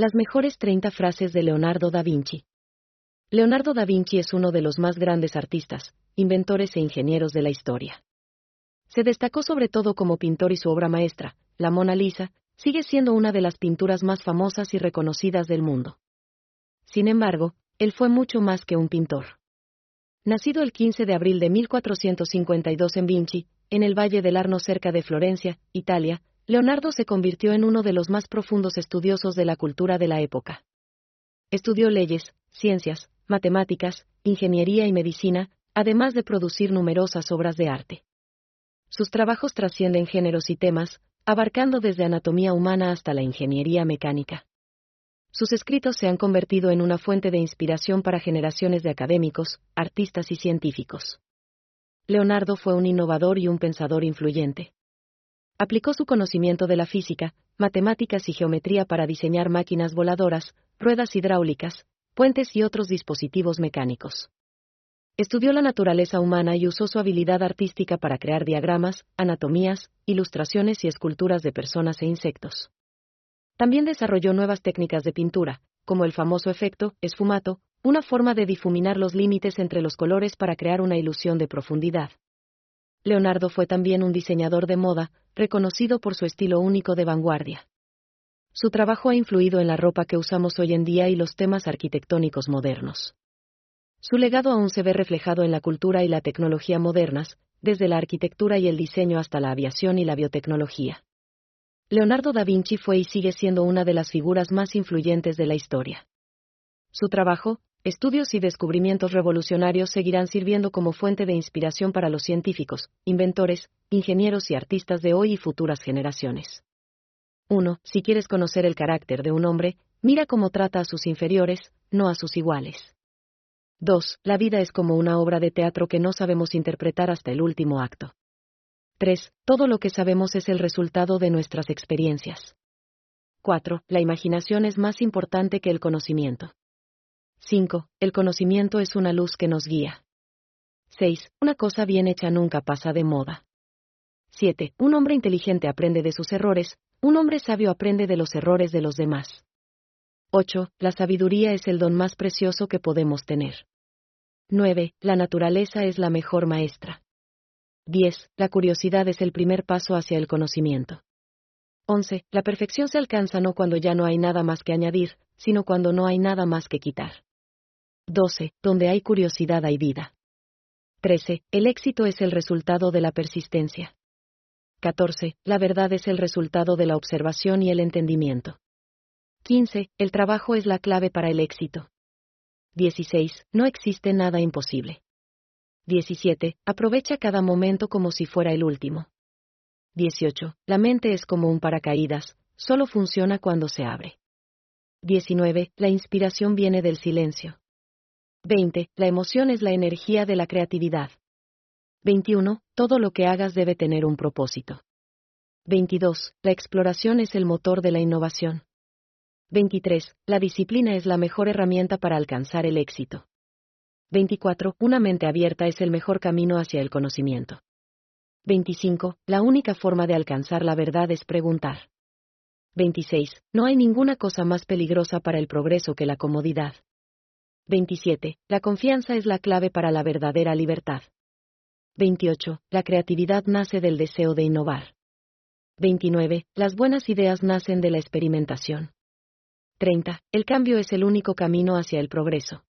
Las mejores 30 frases de Leonardo da Vinci. Leonardo da Vinci es uno de los más grandes artistas, inventores e ingenieros de la historia. Se destacó sobre todo como pintor y su obra maestra, la Mona Lisa, sigue siendo una de las pinturas más famosas y reconocidas del mundo. Sin embargo, él fue mucho más que un pintor. Nacido el 15 de abril de 1452 en Vinci, en el Valle del Arno cerca de Florencia, Italia, Leonardo se convirtió en uno de los más profundos estudiosos de la cultura de la época. Estudió leyes, ciencias, matemáticas, ingeniería y medicina, además de producir numerosas obras de arte. Sus trabajos trascienden géneros y temas, abarcando desde anatomía humana hasta la ingeniería mecánica. Sus escritos se han convertido en una fuente de inspiración para generaciones de académicos, artistas y científicos. Leonardo fue un innovador y un pensador influyente. Aplicó su conocimiento de la física, matemáticas y geometría para diseñar máquinas voladoras, ruedas hidráulicas, puentes y otros dispositivos mecánicos. Estudió la naturaleza humana y usó su habilidad artística para crear diagramas, anatomías, ilustraciones y esculturas de personas e insectos. También desarrolló nuevas técnicas de pintura, como el famoso efecto esfumato, una forma de difuminar los límites entre los colores para crear una ilusión de profundidad. Leonardo fue también un diseñador de moda, reconocido por su estilo único de vanguardia. Su trabajo ha influido en la ropa que usamos hoy en día y los temas arquitectónicos modernos. Su legado aún se ve reflejado en la cultura y la tecnología modernas, desde la arquitectura y el diseño hasta la aviación y la biotecnología. Leonardo da Vinci fue y sigue siendo una de las figuras más influyentes de la historia. Su trabajo, Estudios y descubrimientos revolucionarios seguirán sirviendo como fuente de inspiración para los científicos, inventores, ingenieros y artistas de hoy y futuras generaciones. 1. Si quieres conocer el carácter de un hombre, mira cómo trata a sus inferiores, no a sus iguales. 2. La vida es como una obra de teatro que no sabemos interpretar hasta el último acto. 3. Todo lo que sabemos es el resultado de nuestras experiencias. 4. La imaginación es más importante que el conocimiento. 5. El conocimiento es una luz que nos guía. 6. Una cosa bien hecha nunca pasa de moda. 7. Un hombre inteligente aprende de sus errores, un hombre sabio aprende de los errores de los demás. 8. La sabiduría es el don más precioso que podemos tener. 9. La naturaleza es la mejor maestra. 10. La curiosidad es el primer paso hacia el conocimiento. 11. La perfección se alcanza no cuando ya no hay nada más que añadir, sino cuando no hay nada más que quitar. 12. Donde hay curiosidad hay vida. 13. El éxito es el resultado de la persistencia. 14. La verdad es el resultado de la observación y el entendimiento. 15. El trabajo es la clave para el éxito. 16. No existe nada imposible. 17. Aprovecha cada momento como si fuera el último. 18. La mente es como un paracaídas, solo funciona cuando se abre. 19. La inspiración viene del silencio. 20. La emoción es la energía de la creatividad. 21. Todo lo que hagas debe tener un propósito. 22. La exploración es el motor de la innovación. 23. La disciplina es la mejor herramienta para alcanzar el éxito. 24. Una mente abierta es el mejor camino hacia el conocimiento. 25. La única forma de alcanzar la verdad es preguntar. 26. No hay ninguna cosa más peligrosa para el progreso que la comodidad. 27. La confianza es la clave para la verdadera libertad. 28. La creatividad nace del deseo de innovar. 29. Las buenas ideas nacen de la experimentación. 30. El cambio es el único camino hacia el progreso.